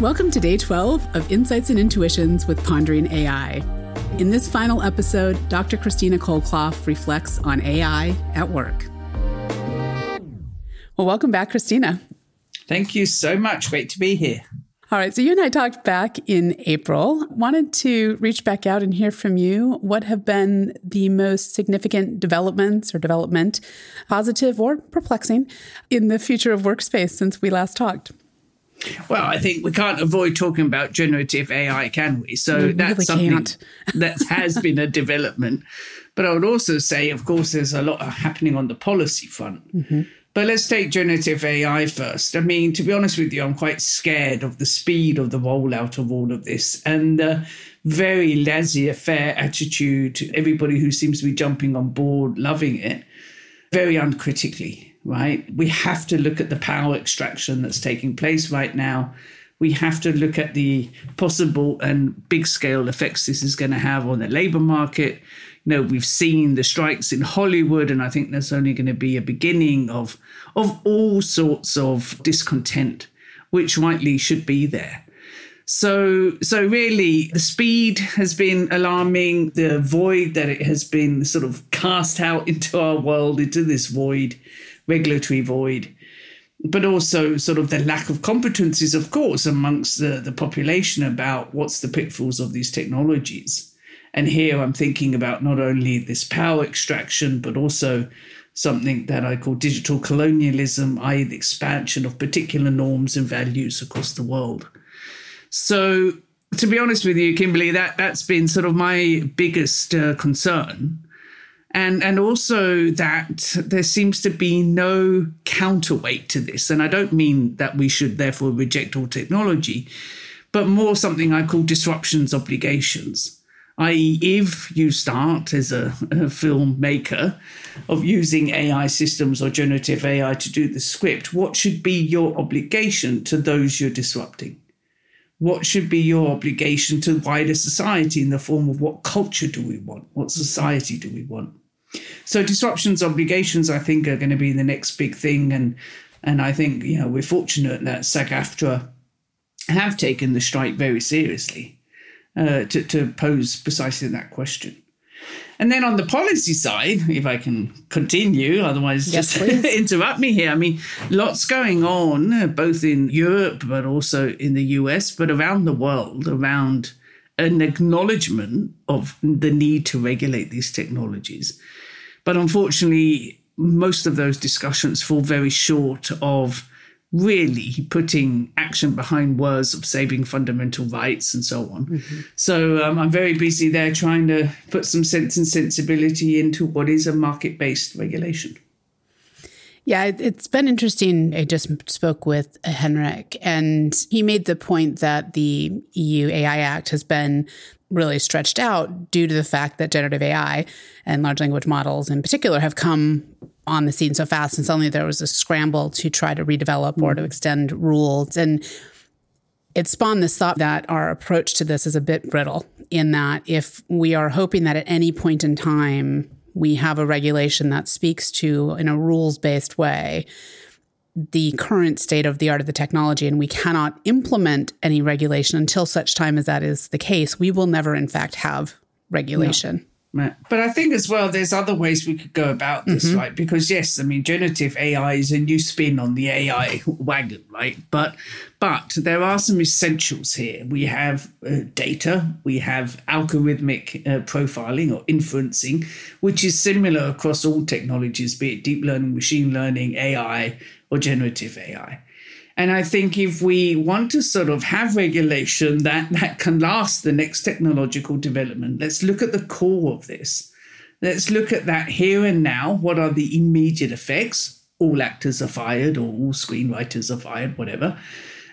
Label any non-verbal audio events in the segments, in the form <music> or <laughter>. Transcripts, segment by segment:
Welcome to day 12 of Insights and Intuitions with Pondering AI. In this final episode, Dr. Christina Colclough reflects on AI at work. Well, welcome back, Christina. Thank you so much. Great to be here. All right, so you and I talked back in April. Wanted to reach back out and hear from you. What have been the most significant developments or development, positive or perplexing, in the future of workspace since we last talked? Well, I think we can't avoid talking about generative AI, can we? So that's something <laughs> that has been a development. But I would also say, of course, there's a lot happening on the policy front. Mm-hmm. But let's take generative AI first. I mean, to be honest with you, I'm quite scared of the speed of the rollout of all of this and the very laissez faire attitude. Everybody who seems to be jumping on board, loving it, very uncritically, right? We have to look at the power extraction that's taking place right now. We have to look at the possible and big scale effects this is going to have on the labor market. You know, we've seen the strikes in Hollywood, and I think there's only going to be a beginning of of all sorts of discontent, which rightly should be there. So, so really, the speed has been alarming. The void that it has been sort of cast out <laughs> into our world, into this void, regulatory void, but also sort of the lack of competencies, of course, amongst the, the population about what's the pitfalls of these technologies. And here I'm thinking about not only this power extraction, but also something that I call digital colonialism, i.e., the expansion of particular norms and values across the world. So, to be honest with you, Kimberly, that that's been sort of my biggest uh, concern, and and also that there seems to be no counterweight to this. And I don't mean that we should therefore reject all technology, but more something I call disruptions obligations. I.e., if you start as a, a filmmaker of using AI systems or generative AI to do the script, what should be your obligation to those you're disrupting? What should be your obligation to wider society in the form of what culture do we want? What society do we want? So disruptions, obligations, I think, are going to be the next big thing. And and I think, you know, we're fortunate that SAG-AFTRA have taken the strike very seriously uh, to, to pose precisely that question. And then on the policy side, if I can continue, otherwise Yes, just <laughs> interrupt me here. I mean, lots going on, uh, both in Europe, but also in the US, but around the world, around an acknowledgement of the need to regulate these technologies. But unfortunately, most of those discussions fall very short of really putting action behind words of saving fundamental rights and so on. So um, I'm very busy there trying to put some sense and sensibility into what is a market based regulation. Yeah, it's been interesting. I just spoke with Henrik, and he made the point that the EU AI Act has been really stretched out due to the fact that generative AI and large language models in particular have come on the scene so fast. And suddenly there was a scramble to try to redevelop or to extend rules. And it spawned this thought that our approach to this is a bit brittle in that if we are hoping that at any point in time we have a regulation that speaks to in a rules based way the current state of the art of the technology and we cannot implement any regulation until such time as that is the case we will never in fact have regulation. But I think as well, there's other ways we could go about this, right? Because yes, I mean, generative AI is a new spin on the AI <laughs> wagon, right? But but there are some essentials here. We have uh, data, we have algorithmic uh, profiling or inferencing, which is similar across all technologies, be it deep learning, machine learning, AI, or generative AI. And I think if we want to sort of have regulation that, that can last the next technological development, let's look at the core of this. Let's look at that here and now. What are the immediate effects? All actors are fired, or all screenwriters are fired, whatever.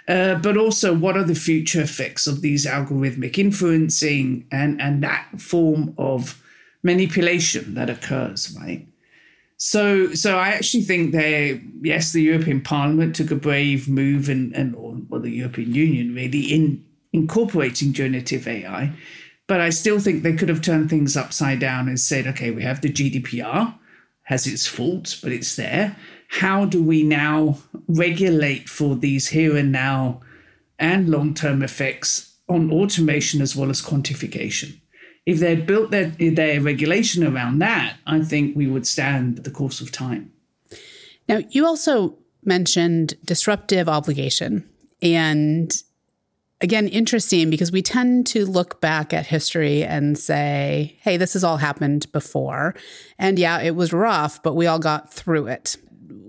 Uh, but also, what are the future effects of these algorithmic influencing and, and that form of manipulation that occurs, right? So, so I actually think they, yes, the European Parliament took a brave move, and and or, well, the European Union really in incorporating generative AI, but I still think they could have turned things upside down and said, okay, we have the GDPR, has its faults, but it's there. How do we now regulate for these here and now and long term effects on automation as well as quantification. If they built their, their regulation around that, I think we would stand the course of time. Now, you also mentioned disruptive obligation. And again, interesting because we tend to look back at history and say, hey, this has all happened before. And yeah, it was rough, but we all got through it.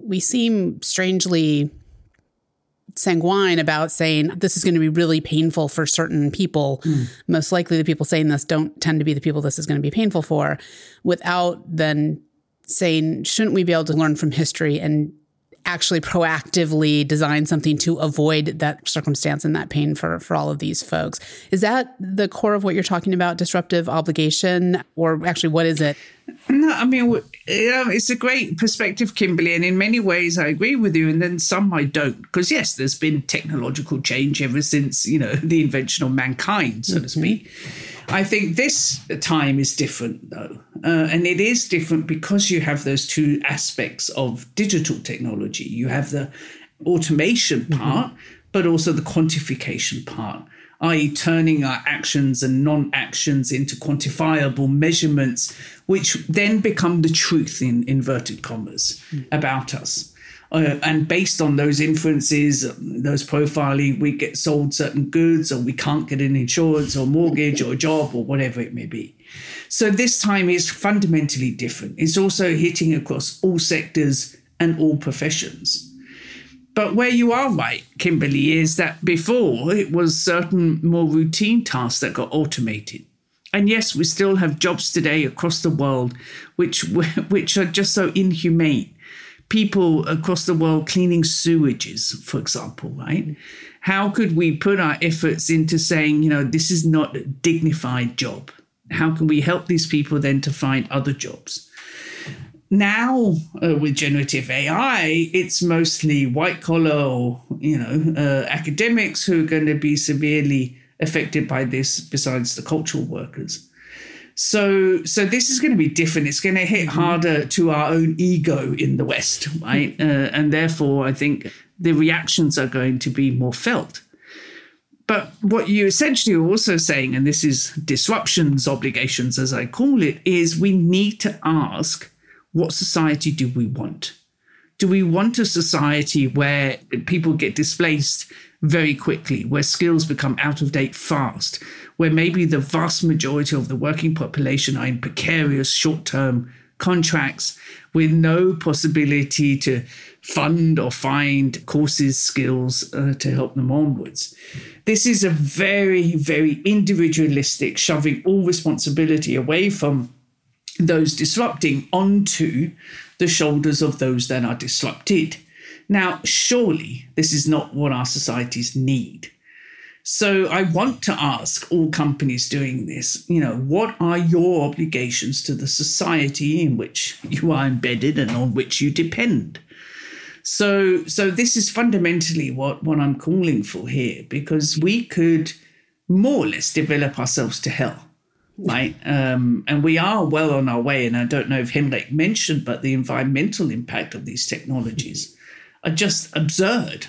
We seem strangely sanguine about saying this is going to be really painful for certain people. Mm. Most likely, the people saying this don't tend to be the people this is going to be painful for, without then saying, shouldn't we be able to learn from history and actually proactively design something to avoid that circumstance and that pain for, for all of these folks. Is that the core of what you're talking about, disruptive obligation? Or actually, what is it? No, I mean, you know, it's a great perspective, Kimberly. And in many ways, I agree with you. And then some I don't. Because, yes, there's been technological change ever since, you know, <laughs> the invention of mankind, so mm-hmm. to speak. I think this time is different, though. Uh, and it is different because you have those two aspects of digital technology. You have the automation mm-hmm. part, mm-hmm. but also the quantification part, i.e., turning our actions and non actions into quantifiable measurements, which then become the truth in inverted commas mm-hmm. about us. Uh, and based on those inferences, those profiling, we get sold certain goods, or we can't get an insurance, or mortgage, or job, or whatever it may be. So this time is fundamentally different. It's also hitting across all sectors and all professions. But where you are right, Kimberly, is that before it was certain more routine tasks that got automated. And yes, we still have jobs today across the world which <laughs> which are just so inhumane people across the world cleaning sewages, for example, right? How could we put our efforts into saying, you know, this is not a dignified job? How can we help these people then to find other jobs? Now, uh, with generative AI, it's mostly white collar or, you know, uh, academics who are going to be severely affected by this, besides the cultural workers. So, so this is going to be different. It's going to hit mm-hmm. harder to our own ego in the West, right? Uh, and therefore, I think the reactions are going to be more felt. But what you essentially are also saying, and this is disruptions obligations, as I call it, is we need to ask what society do we want? Do we want a society where people get displaced very quickly, where skills become out of date fast, where maybe the vast majority of the working population are in precarious short term contracts with no possibility to fund or find courses, skills uh, to help them onwards. This is a very, very individualistic, shoving all responsibility away from those disrupting onto the shoulders of those that are disrupted. Now, surely this is not what our societies need. So I want to ask all companies doing this, you know, what are your obligations to the society in which you are embedded and on which you depend? So so this is fundamentally what, what I'm calling for here, because we could more or less develop ourselves to hell. Right. Um, and we are well on our way. And I don't know if Henrik mentioned, but the environmental impact of these technologies are just absurd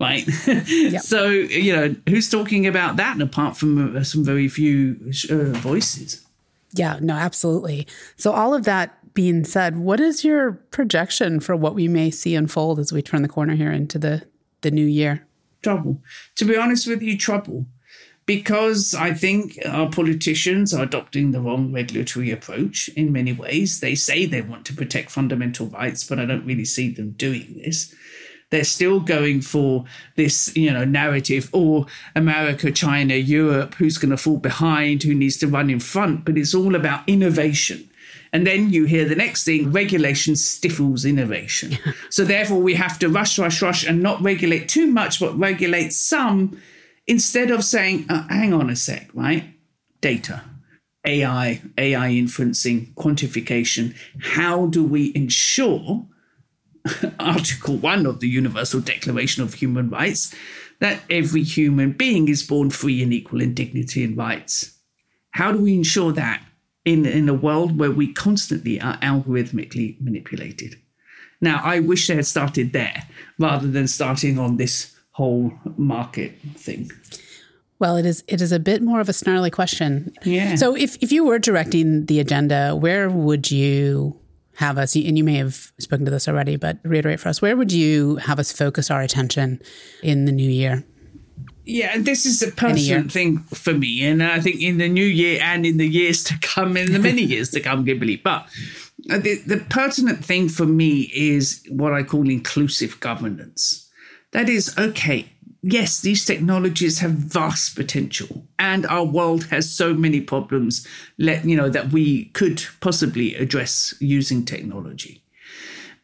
right? Yep. <laughs> so, you know, who's talking about that apart from uh, some very few uh, voices? Yeah, no, absolutely. So, all of that being said, what is your projection for what we may see unfold as we turn the corner here into the, the new year? Trouble. To be honest with you, trouble. Because I think our politicians are adopting the wrong regulatory approach in many ways. They say they want to protect fundamental rights, but I don't really see them doing this they're still going for this, you know, narrative or America, China, Europe, who's going to fall behind, who needs to run in front. But it's all about innovation. And then you hear the next thing regulation stifles innovation. <laughs> so therefore, we have to rush, rush, rush and not regulate too much, but regulate some instead of saying, uh, hang on a sec, right? Data. AI, AI inferencing, quantification. How do we ensure <laughs> Article 1 of the Universal Declaration of Human Rights that every human being is born free and equal in dignity and rights. How do we ensure that in, in a world where we constantly are algorithmically manipulated? Now, I wish they had started there rather than starting on this whole market thing. Well, it is it is a bit more of a snarly question. Yeah. So if, if you were directing the agenda, where would you have us and you may have spoken to this already, but reiterate for us, where would you have us focus our attention in the new year? Yeah, and this is a personal thing for me, and I think in the new year and in the years to come, in the many <laughs> years to come, Kimberly. But uh, the, the pertinent thing for me is what I call inclusive governance. That is, okay, yes, these technologies have vast potential, and our world has so many problems. Let you know that we could possibly address using technology.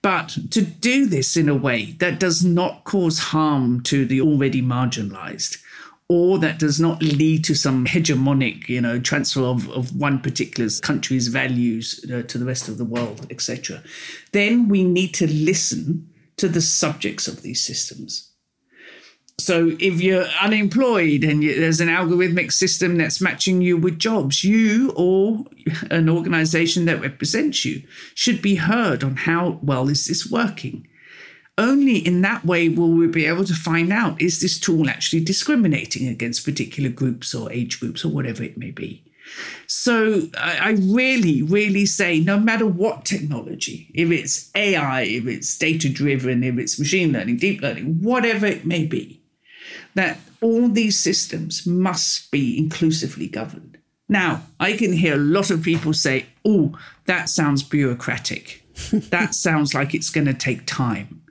But to do this in a way that does not cause harm to the already marginalized, or that does not lead to some hegemonic, you know, transfer of, of one particular country's values uh, to the rest of the world, etc., then we need to listen to the subjects of these systems. So if you're unemployed and you, there's an algorithmic system that's matching you with jobs, you or an organization that represents you should be heard on how well is this working. Only in that way will we be able to find out is this tool actually discriminating against particular groups or age groups or whatever it may be. So I really, really say no matter what technology, if it's AI, if it's data driven, if it's machine learning, deep learning, whatever it may be, that all these systems must be inclusively governed. Now, I can hear a lot of people say, oh, that sounds bureaucratic. <laughs> that sounds like it's going to take time.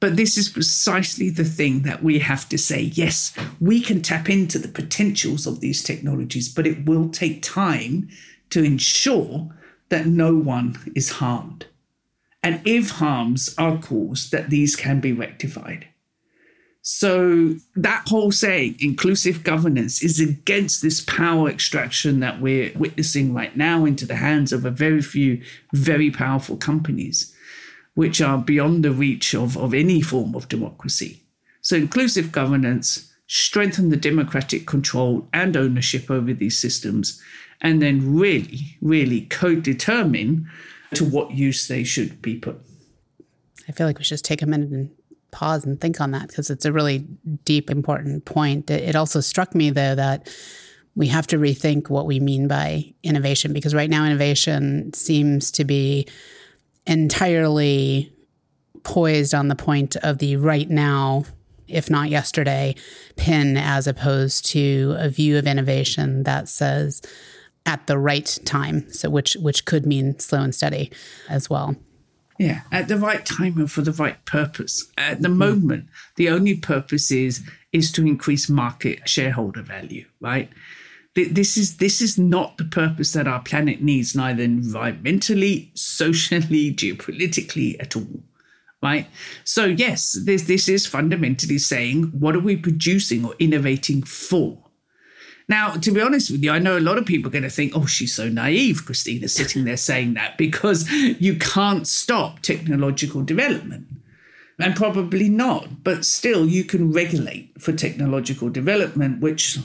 But this is precisely the thing that we have to say yes, we can tap into the potentials of these technologies, but it will take time to ensure that no one is harmed. And if harms are caused, that these can be rectified. So that whole saying, inclusive governance, is against this power extraction that we're witnessing right now into the hands of a very few very powerful companies, which are beyond the reach of, of any form of democracy. So inclusive governance, strengthen the democratic control and ownership over these systems, and then really, really co-determine to what use they should be put. I feel like we should just take a minute and pause and think on that because it's a really deep, important point. It also struck me, though, that we have to rethink what we mean by innovation because right now, innovation seems to be entirely poised on the point of the right now, if not yesterday, pin, as opposed to a view of innovation that says, at the right time so which which could mean slow and steady as well yeah, at the right time and for the right purpose. At the mm-hmm. moment, the only purpose is is to increase market shareholder value, right? This is this is not the purpose that our planet needs, neither environmentally, socially, geopolitically at all. Right. So yes, this this is fundamentally saying what are we producing or innovating for? Now, to be honest with you, I know a lot of people are going to think, oh, she's so naive, Christina, sitting there saying that, because you can't stop technological development. And probably not, but still, you can regulate for technological development, which,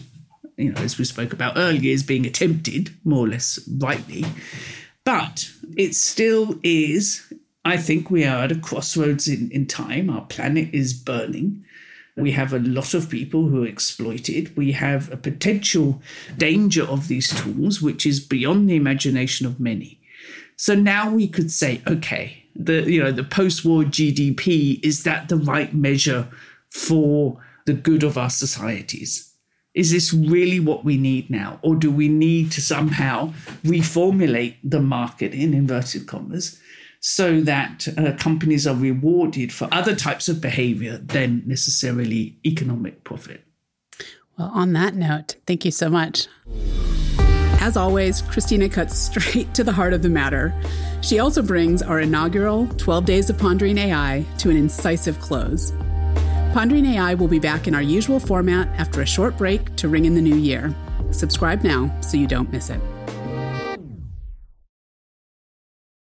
you know, as we spoke about earlier, is being attempted more or less rightly. But it still is, I think we are at a crossroads in, in time. Our planet is burning. We have a lot of people who are exploited. We have a potential danger of these tools, which is beyond the imagination of many. So now we could say, okay, the you know the post-war GDP is that the right measure for the good of our societies? Is this really what we need now, or do we need to somehow reformulate the market in inverted commas so that uh, companies are rewarded for other types of behavior than necessarily economic profit. Well, on that note, thank you so much. As always, Christina cuts straight to the heart of the matter. She also brings our inaugural 12 Days of Pondering AI to an incisive close. Pondering AI will be back in our usual format after a short break to ring in the new year. Subscribe now so you don't miss it.